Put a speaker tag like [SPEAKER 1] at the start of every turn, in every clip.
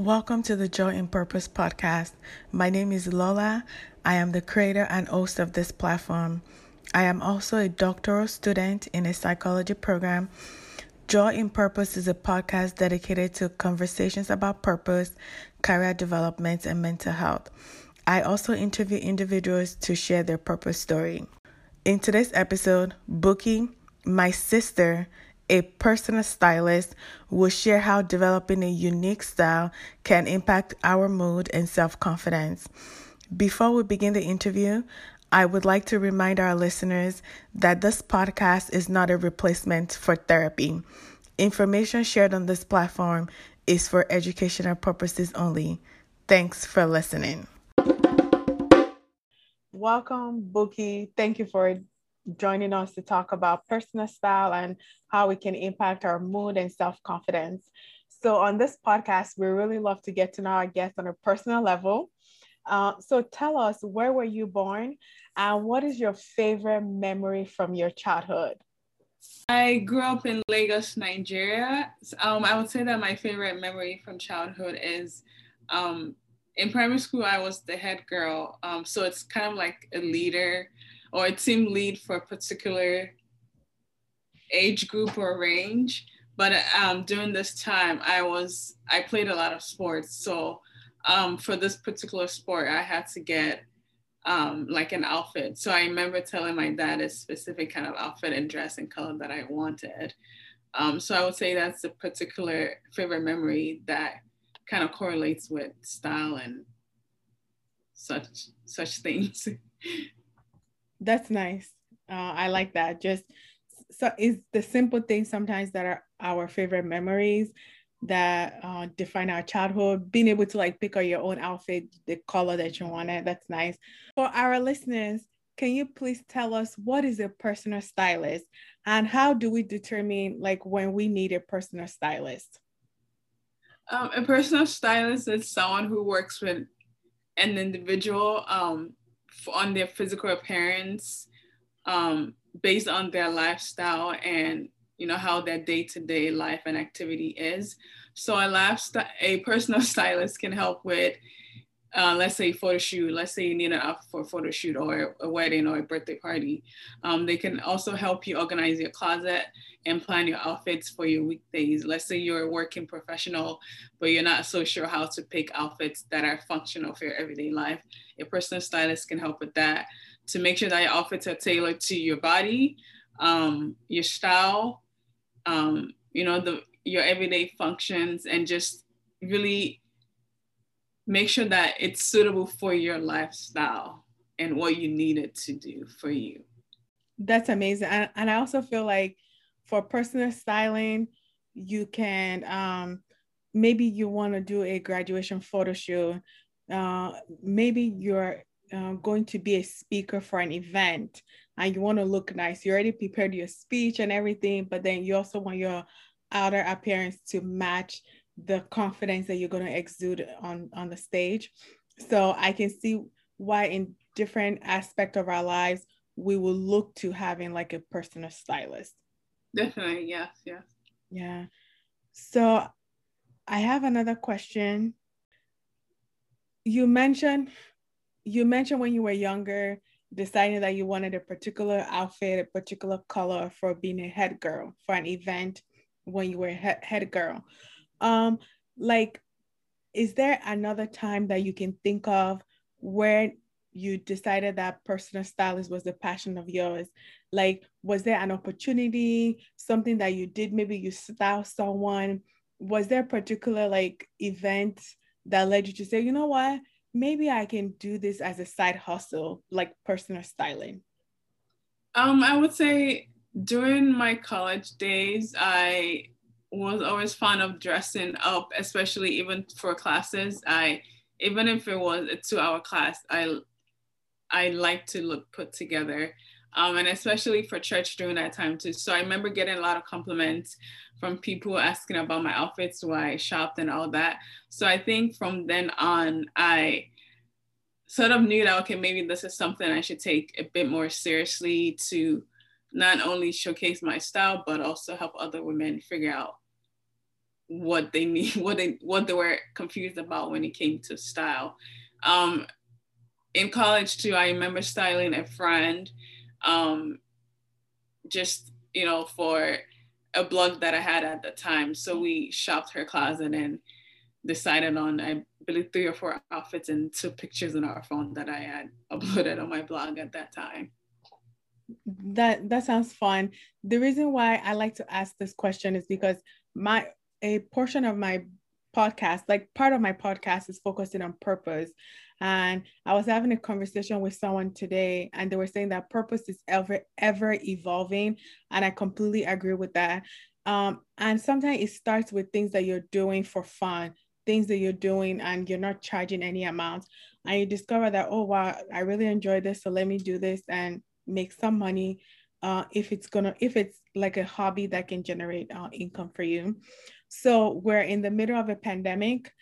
[SPEAKER 1] Welcome to the Joy in Purpose podcast. My name is Lola. I am the creator and host of this platform. I am also a doctoral student in a psychology program. Joy in Purpose is a podcast dedicated to conversations about purpose, career development, and mental health. I also interview individuals to share their purpose story. In today's episode, Buki, my sister, a personal stylist will share how developing a unique style can impact our mood and self confidence. Before we begin the interview, I would like to remind our listeners that this podcast is not a replacement for therapy. Information shared on this platform is for educational purposes only. Thanks for listening. Welcome, Buki. Thank you for joining us to talk about personal style and how we can impact our mood and self confidence. So, on this podcast, we really love to get to know our guests on a personal level. Uh, so, tell us where were you born and what is your favorite memory from your childhood?
[SPEAKER 2] I grew up in Lagos, Nigeria. Um, I would say that my favorite memory from childhood is um, in primary school, I was the head girl. Um, so it's kind of like a leader or a team lead for a particular age group or range. But um, during this time, I was I played a lot of sports. So um, for this particular sport, I had to get um, like an outfit. So I remember telling my dad a specific kind of outfit and dress and color that I wanted. Um, so I would say that's a particular favorite memory that kind of correlates with style and such such things.
[SPEAKER 1] That's nice. Uh, I like that. Just so it's the simple things sometimes that are our favorite memories that uh, define our childhood. Being able to like pick out your own outfit, the color that you wanted. That's nice. For our listeners, can you please tell us what is a personal stylist and how do we determine like when we need a personal stylist?
[SPEAKER 2] Um, a personal stylist is someone who works with an individual um, on their physical appearance um, based on their lifestyle and you know how their day-to-day life and activity is. So a lifestyle a personal stylist can help with uh, let's say photo shoot, let's say you need an outfit for a photo shoot or a wedding or a birthday party. Um, they can also help you organize your closet and plan your outfits for your weekdays. Let's say you're a working professional, but you're not so sure how to pick outfits that are functional for your everyday life. A personal stylist can help with that to make sure that your outfits are tailored to your body, um, your style, um, you know, the your everyday functions, and just really make sure that it's suitable for your lifestyle and what you need it to do for you.
[SPEAKER 1] That's amazing. And, and I also feel like for personal styling, you can um, maybe you want to do a graduation photo shoot. Uh, maybe you're uh, going to be a speaker for an event and you want to look nice. You already prepared your speech and everything, but then you also want your outer appearance to match the confidence that you're going to exude on on the stage. So i can see why in different aspect of our lives we will look to having like a personal stylist.
[SPEAKER 2] Definitely yes yes.
[SPEAKER 1] Yeah. So i have another question. You mentioned you mentioned when you were younger deciding that you wanted a particular outfit a particular color for being a head girl for an event when you were head, head girl um, like, is there another time that you can think of where you decided that personal stylist was the passion of yours? Like, was there an opportunity, something that you did? Maybe you style someone. Was there a particular like event that led you to say, you know what, maybe I can do this as a side hustle, like personal styling?
[SPEAKER 2] Um, I would say during my college days, I was always fond of dressing up, especially even for classes. I even if it was a two-hour class, I I like to look put together. Um, and especially for church during that time too. So I remember getting a lot of compliments from people asking about my outfits, why I shopped and all that. So I think from then on, I sort of knew that, okay, maybe this is something I should take a bit more seriously to not only showcase my style, but also help other women figure out what they need, what they what they were confused about when it came to style. Um, in college too, I remember styling a friend, um, just you know for a blog that I had at the time. So we shopped her closet and decided on I believe three or four outfits and took pictures on our phone that I had uploaded on my blog at that time.
[SPEAKER 1] That that sounds fun. The reason why I like to ask this question is because my a portion of my podcast, like part of my podcast is focusing on purpose. And I was having a conversation with someone today, and they were saying that purpose is ever, ever evolving. And I completely agree with that. Um, and sometimes it starts with things that you're doing for fun, things that you're doing, and you're not charging any amount. And you discover that, oh, wow, I really enjoy this. So let me do this and make some money. Uh, if it's gonna, if it's like a hobby that can generate uh, income for you. So we're in the middle of a pandemic.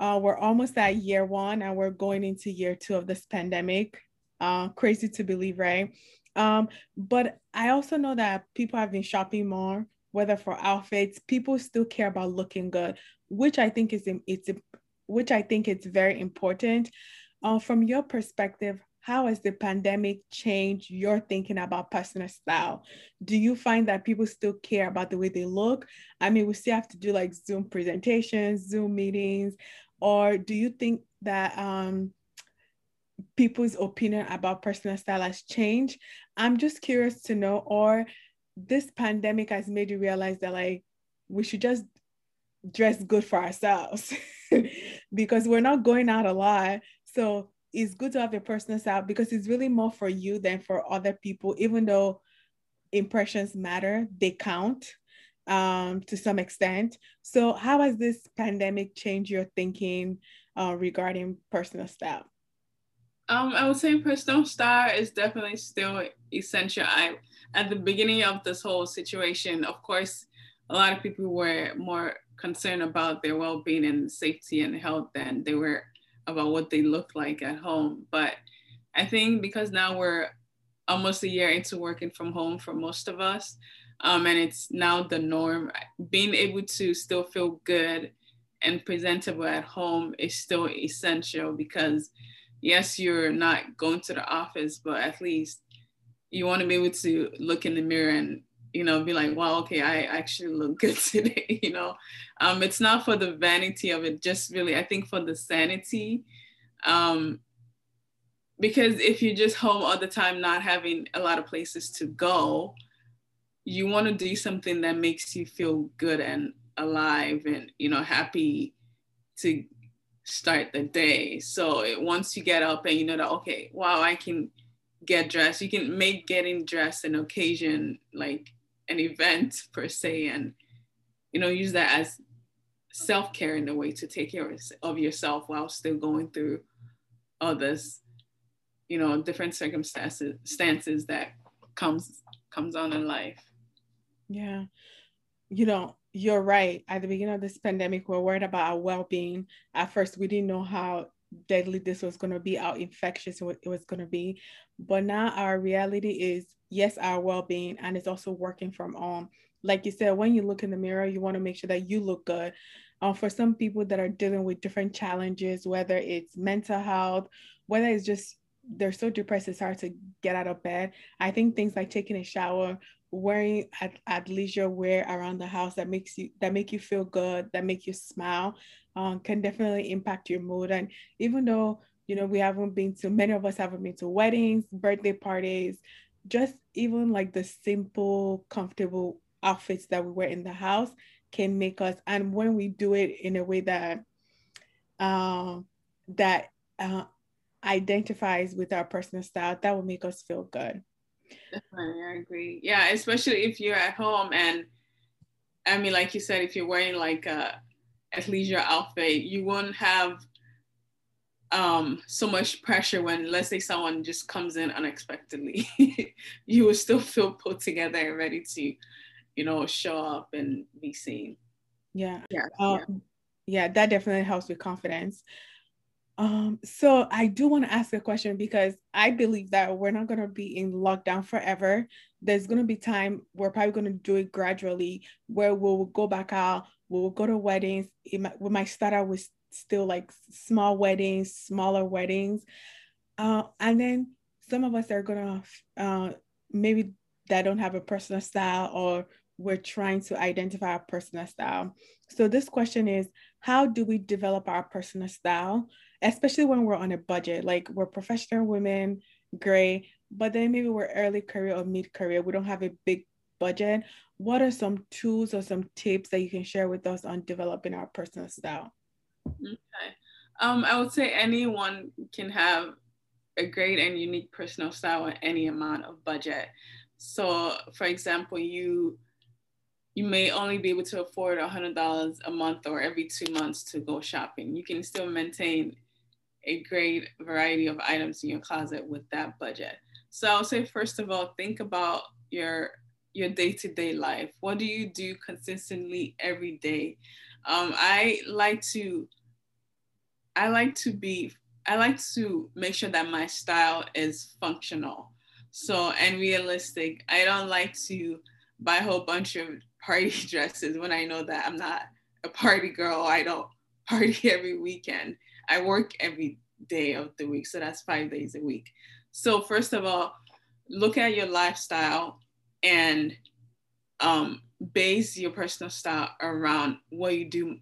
[SPEAKER 1] Uh, we're almost at year one and we're going into year two of this pandemic. Uh, crazy to believe, right? Um, but I also know that people have been shopping more, whether for outfits, people still care about looking good, which I think is it's which I think it's very important. Uh, from your perspective, how has the pandemic changed your thinking about personal style? Do you find that people still care about the way they look? I mean, we still have to do like Zoom presentations, Zoom meetings, or do you think that um, people's opinion about personal style has changed? I'm just curious to know, or this pandemic has made you realize that like we should just dress good for ourselves because we're not going out a lot. So it's good to have a personal style because it's really more for you than for other people, even though impressions matter, they count um, to some extent. So, how has this pandemic changed your thinking uh, regarding personal style?
[SPEAKER 2] Um, I would say personal style is definitely still essential. I at the beginning of this whole situation, of course, a lot of people were more concerned about their well-being and safety and health than they were about what they look like at home. But I think because now we're almost a year into working from home for most of us, um, and it's now the norm, being able to still feel good and presentable at home is still essential because yes, you're not going to the office, but at least you want to be able to look in the mirror and you know be like wow okay i actually look good today you know? Um it's not for the vanity of it just really i think for the sanity um because if you're just home all the time not having a lot of places to go you want to do something that makes you feel good and alive and you know happy to start the day. So it, once you get up and you know that okay wow i can get dressed you can make getting dressed an occasion like an event per se and you know use that as self-care in a way to take care of yourself while still going through all this you know different circumstances stances that comes comes on in life.
[SPEAKER 1] Yeah. You know you're right. At the beginning of this pandemic we're worried about our well-being. At first we didn't know how deadly this was going to be how infectious it was going to be but now our reality is yes, our well-being, and it's also working from home. Like you said, when you look in the mirror, you want to make sure that you look good. Uh, for some people that are dealing with different challenges, whether it's mental health, whether it's just they're so depressed it's hard to get out of bed. I think things like taking a shower, wearing at, at leisure wear around the house that makes you that make you feel good, that make you smile, um, can definitely impact your mood. And even though you know we haven't been to many of us haven't been to weddings, birthday parties, just even like the simple, comfortable outfits that we wear in the house can make us, and when we do it in a way that um, that uh, identifies with our personal style, that will make us feel good.
[SPEAKER 2] Definitely, I agree. Yeah, especially if you're at home and I mean, like you said, if you're wearing like a athleisure outfit, you won't have um, so much pressure when, let's say, someone just comes in unexpectedly. you will still feel put together and ready to, you know, show up and be seen.
[SPEAKER 1] Yeah. Yeah. Um, yeah. yeah, that definitely helps with confidence. Um, so I do want to ask a question because I believe that we're not going to be in lockdown forever. There's going to be time we're probably going to do it gradually where we'll go back out, we'll go to weddings. Might, we might start out with still like small weddings, smaller weddings. Uh, and then some of us are going to uh, maybe that don't have a personal style or we're trying to identify our personal style. So this question is, how do we develop our personal style? Especially when we're on a budget. Like we're professional women, great, but then maybe we're early career or mid career. We don't have a big budget. What are some tools or some tips that you can share with us on developing our personal style?
[SPEAKER 2] Okay. Um, I would say anyone can have a great and unique personal style at any amount of budget. So, for example, you you may only be able to afford $100 a month or every two months to go shopping. You can still maintain a great variety of items in your closet with that budget. So I'll say first of all, think about your your day-to-day life. What do you do consistently every day? Um, I like to I like to be I like to make sure that my style is functional. So and realistic. I don't like to buy a whole bunch of party dresses when I know that I'm not a party girl. I don't party every weekend. I work every day of the week. So that's five days a week. So, first of all, look at your lifestyle and um, base your personal style around what you do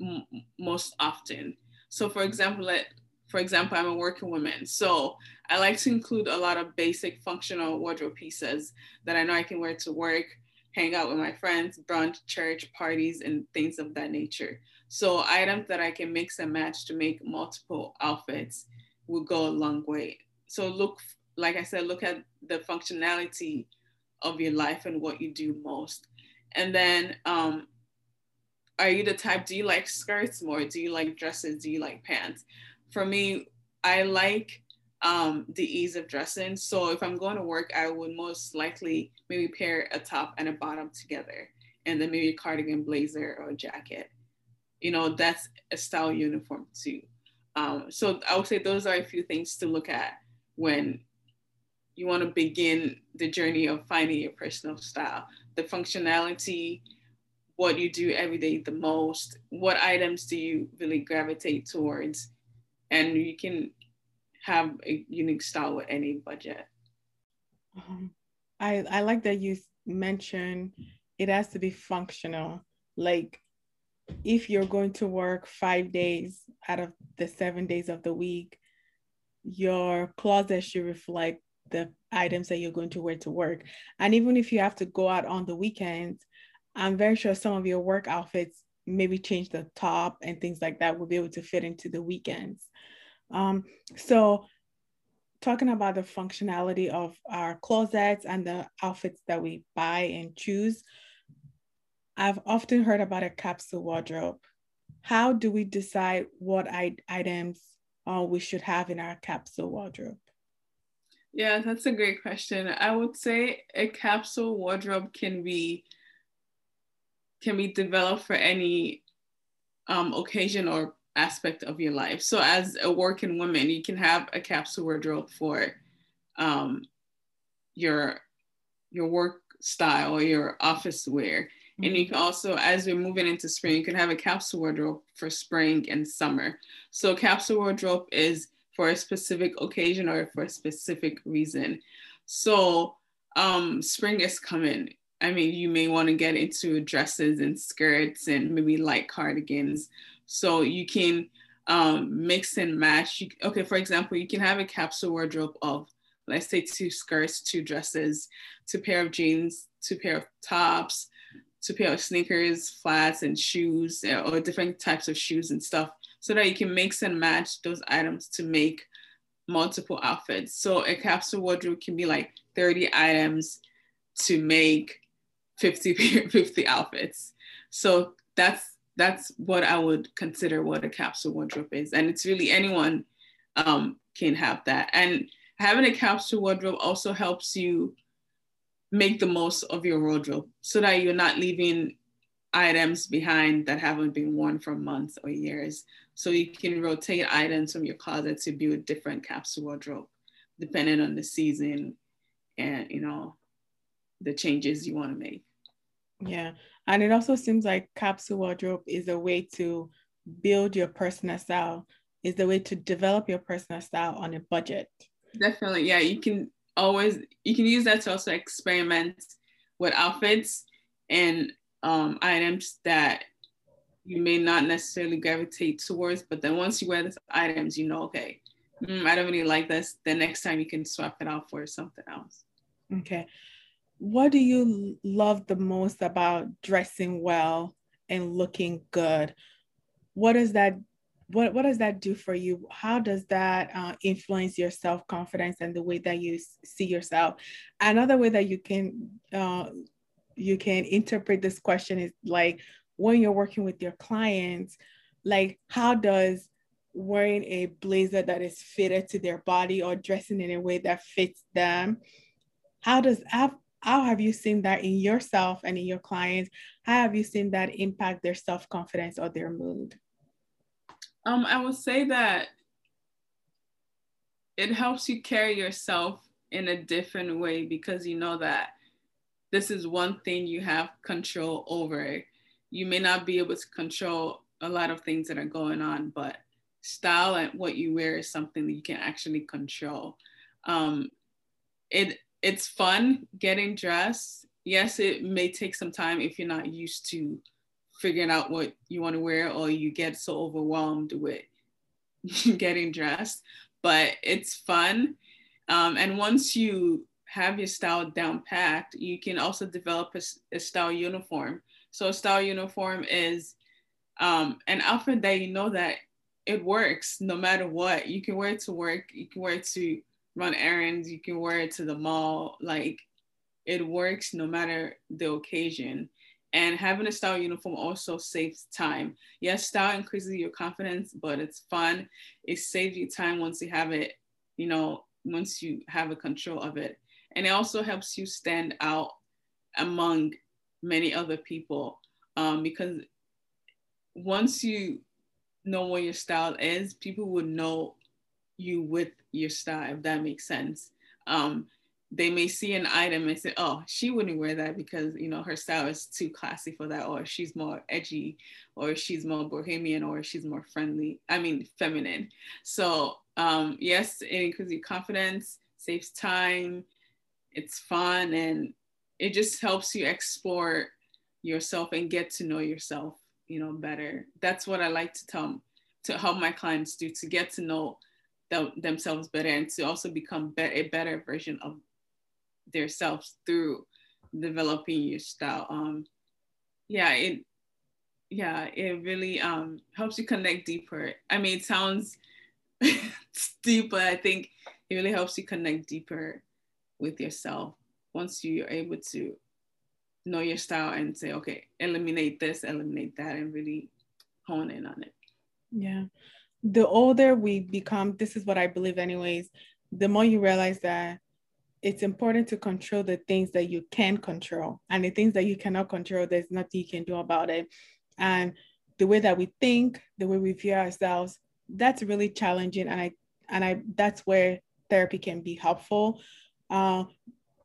[SPEAKER 2] m- most often. So, for example, let, for example, I'm a working woman. So, I like to include a lot of basic functional wardrobe pieces that I know I can wear to work, hang out with my friends, brunch, church, parties, and things of that nature. So items that I can mix and match to make multiple outfits will go a long way. So look, like I said, look at the functionality of your life and what you do most. And then, um, are you the type, do you like skirts more? Do you like dresses? Do you like pants? For me, I like um, the ease of dressing. So if I'm going to work, I would most likely maybe pair a top and a bottom together and then maybe a cardigan blazer or a jacket you know, that's a style uniform too. Um, so I would say those are a few things to look at when you want to begin the journey of finding your personal style. The functionality, what you do every day the most, what items do you really gravitate towards, and you can have a unique style with any budget.
[SPEAKER 1] Um, I I like that you mentioned it has to be functional. Like if you're going to work five days out of the seven days of the week, your closet should reflect the items that you're going to wear to work. And even if you have to go out on the weekends, I'm very sure some of your work outfits maybe change the top and things like that will be able to fit into the weekends. Um, so talking about the functionality of our closets and the outfits that we buy and choose, I've often heard about a capsule wardrobe. How do we decide what I- items uh, we should have in our capsule wardrobe?
[SPEAKER 2] Yeah, that's a great question. I would say a capsule wardrobe can be can be developed for any um, occasion or aspect of your life. So, as a working woman, you can have a capsule wardrobe for um, your your work style or your office wear. And you can also, as we're moving into spring, you can have a capsule wardrobe for spring and summer. So capsule wardrobe is for a specific occasion or for a specific reason. So um, spring is coming. I mean, you may want to get into dresses and skirts and maybe light cardigans. So you can um, mix and match. You, okay, for example, you can have a capsule wardrobe of, let's say, two skirts, two dresses, two pair of jeans, two pair of tops, to pair of sneakers, flats, and shoes, or different types of shoes and stuff, so that you can mix and match those items to make multiple outfits. So a capsule wardrobe can be like 30 items to make 50, 50 outfits. So that's that's what I would consider what a capsule wardrobe is. And it's really anyone um, can have that. And having a capsule wardrobe also helps you make the most of your wardrobe so that you're not leaving items behind that haven't been worn for months or years. So you can rotate items from your closet to build different capsule wardrobe, depending on the season and you know the changes you want to make.
[SPEAKER 1] Yeah. And it also seems like capsule wardrobe is a way to build your personal style, is the way to develop your personal style on a budget.
[SPEAKER 2] Definitely. Yeah. You can always you can use that to also experiment with outfits and um, items that you may not necessarily gravitate towards, but then once you wear these items, you know, okay, mm, I don't really like this. The next time you can swap it out for something else.
[SPEAKER 1] Okay. What do you love the most about dressing well and looking good? What does that what, what does that do for you? How does that uh, influence your self confidence and the way that you see yourself? Another way that you can uh, you can interpret this question is like when you're working with your clients, like how does wearing a blazer that is fitted to their body or dressing in a way that fits them, how does how, how have you seen that in yourself and in your clients? How have you seen that impact their self confidence or their mood?
[SPEAKER 2] Um, I would say that it helps you carry yourself in a different way because you know that this is one thing you have control over. You may not be able to control a lot of things that are going on, but style and what you wear is something that you can actually control. Um, it it's fun getting dressed. Yes, it may take some time if you're not used to figuring out what you want to wear or you get so overwhelmed with getting dressed. But it's fun. Um, and once you have your style down packed, you can also develop a, a style uniform. So a style uniform is um, an outfit that you know that it works no matter what. You can wear it to work, you can wear it to run errands, you can wear it to the mall. Like it works no matter the occasion. And having a style uniform also saves time. Yes, style increases your confidence, but it's fun. It saves you time once you have it, you know, once you have a control of it and it also helps you stand out among many other people um, because once you know what your style is people would know you with your style if that makes sense um, they may see an item and say oh she wouldn't wear that because you know her style is too classy for that or she's more edgy or she's more bohemian or she's more friendly i mean feminine. So um, yes it increases your confidence saves time it's fun and it just helps you explore yourself and get to know yourself you know better. That's what i like to tell to help my clients do to get to know the, themselves better and to also become be- a better version of themselves through developing your style um yeah it yeah it really um helps you connect deeper i mean it sounds deep but i think it really helps you connect deeper with yourself once you're able to know your style and say, okay, eliminate this, eliminate that, and really hone in on it.
[SPEAKER 1] Yeah. The older we become, this is what I believe, anyways, the more you realize that it's important to control the things that you can control and the things that you cannot control, there's nothing you can do about it. And the way that we think, the way we view ourselves, that's really challenging. And I and I that's where therapy can be helpful uh,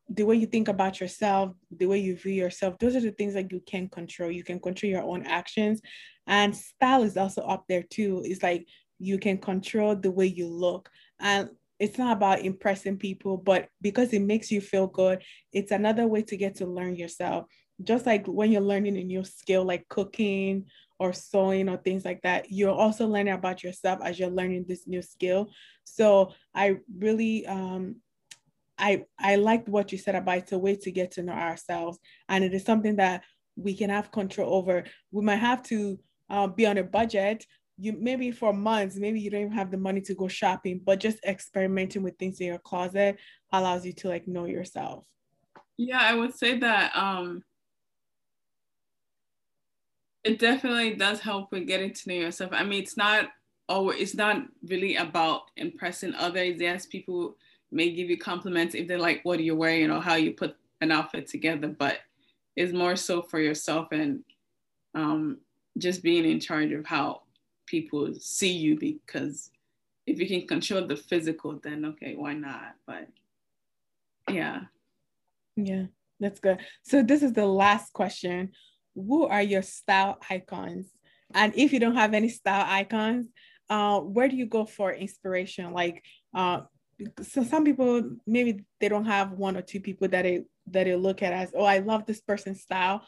[SPEAKER 1] the way you think about yourself, the way you view yourself, those are the things that you can control. You can control your own actions. And style is also up there too. It's like you can control the way you look. And it's not about impressing people, but because it makes you feel good, it's another way to get to learn yourself. Just like when you're learning a new skill like cooking or sewing or things like that, you're also learning about yourself as you're learning this new skill. So I really um, I I liked what you said about it's a way to get to know ourselves, and it is something that we can have control over. We might have to uh, be on a budget. You maybe for months, maybe you don't even have the money to go shopping, but just experimenting with things in your closet allows you to like know yourself.
[SPEAKER 2] Yeah, I would say that um, it definitely does help with getting to know yourself. I mean, it's not always it's not really about impressing others. Yes, people may give you compliments if they like what you're wearing or how you put an outfit together, but it's more so for yourself and um, just being in charge of how people see you because if you can control the physical, then okay, why not? But yeah.
[SPEAKER 1] Yeah, that's good. So this is the last question. Who are your style icons? And if you don't have any style icons, uh, where do you go for inspiration? Like, uh, so some people maybe they don't have one or two people that they that they look at as, oh, I love this person's style.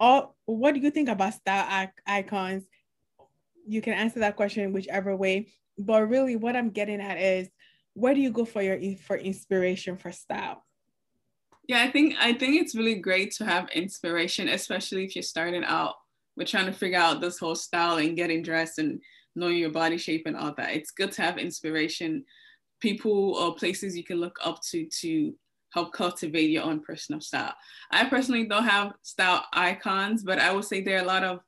[SPEAKER 1] Or what do you think about style icons? You can answer that question whichever way. But really, what I'm getting at is, where do you go for your for inspiration for style?
[SPEAKER 2] Yeah, I think I think it's really great to have inspiration, especially if you're starting out with trying to figure out this whole style and getting dressed and knowing your body shape and all that. It's good to have inspiration, people or places you can look up to to help cultivate your own personal style. I personally don't have style icons, but I would say there are a lot of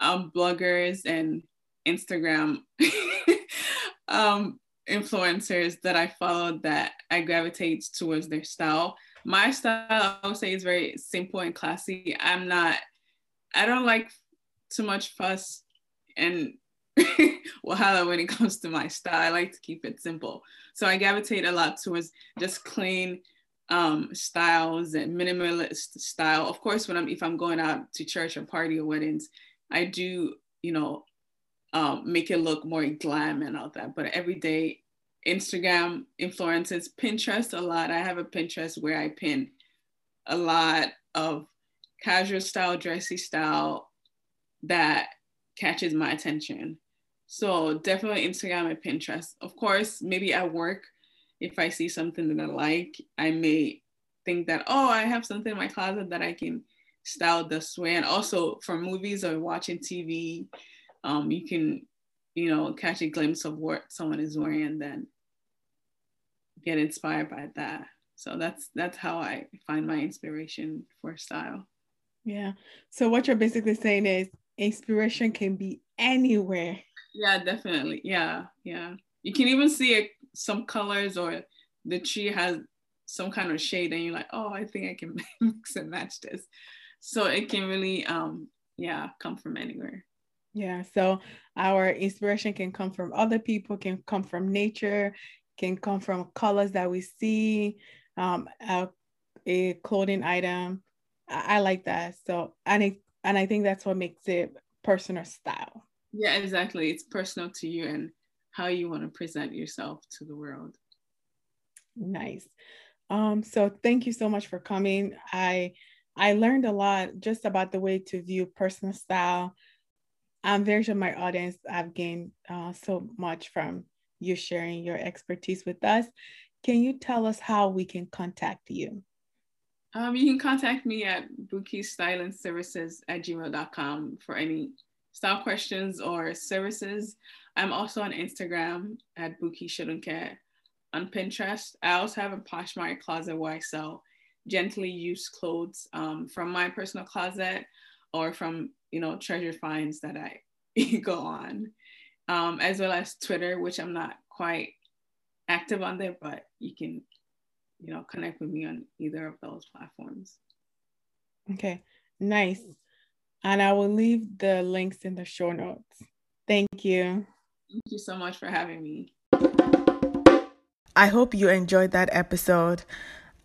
[SPEAKER 2] um, bloggers and Instagram um, influencers that I follow that I gravitate towards their style. My style, I would say, is very simple and classy. I'm not, I don't like too much fuss and wahala when it comes to my style. I like to keep it simple. So I gravitate a lot towards just clean um, styles and minimalist style. Of course, when I'm if I'm going out to church or party or weddings, I do, you know, um, make it look more glam and all that. But every day, Instagram influences, Pinterest a lot. I have a Pinterest where I pin a lot of casual style, dressy style that catches my attention. So definitely Instagram and Pinterest. Of course, maybe at work, if I see something that I like, I may think that, oh, I have something in my closet that I can style this way. And also for movies or watching TV, um, you can, you know, catch a glimpse of what someone is wearing and then get inspired by that. So that's that's how I find my inspiration for style.
[SPEAKER 1] Yeah. So what you're basically saying is inspiration can be anywhere.
[SPEAKER 2] Yeah, definitely. Yeah, yeah. You can even see it, some colors or the tree has some kind of shade, and you're like, oh, I think I can mix and match this. So it can really, um, yeah, come from anywhere.
[SPEAKER 1] Yeah. So our inspiration can come from other people, can come from nature, can come from colors that we see, um, a, a clothing item. I, I like that. So and it, and I think that's what makes it personal style.
[SPEAKER 2] Yeah, exactly. It's personal to you and how you want to present yourself to the world.
[SPEAKER 1] Nice. Um, so thank you so much for coming. I I learned a lot just about the way to view personal style. I'm very sure my audience I've gained uh, so much from you sharing your expertise with us. Can you tell us how we can contact you?
[SPEAKER 2] Um, you can contact me at Services at gmail.com for any style questions or services. I'm also on Instagram at Buki Care. On Pinterest, I also have a Poshmark closet where I sell gently used clothes um, from my personal closet or from you know treasure finds that I go on, um, as well as Twitter, which I'm not quite active on there, but you can you know connect with me on either of those platforms.
[SPEAKER 1] Okay, nice. And I will leave the links in the show notes. Thank you.
[SPEAKER 2] Thank you so much for having me.
[SPEAKER 1] I hope you enjoyed that episode.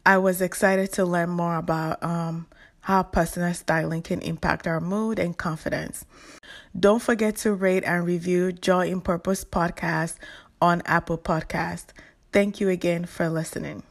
[SPEAKER 1] I was excited to learn more about um, how personal styling can impact our mood and confidence. Don't forget to rate and review Joy in Purpose podcast on Apple Podcast. Thank you again for listening.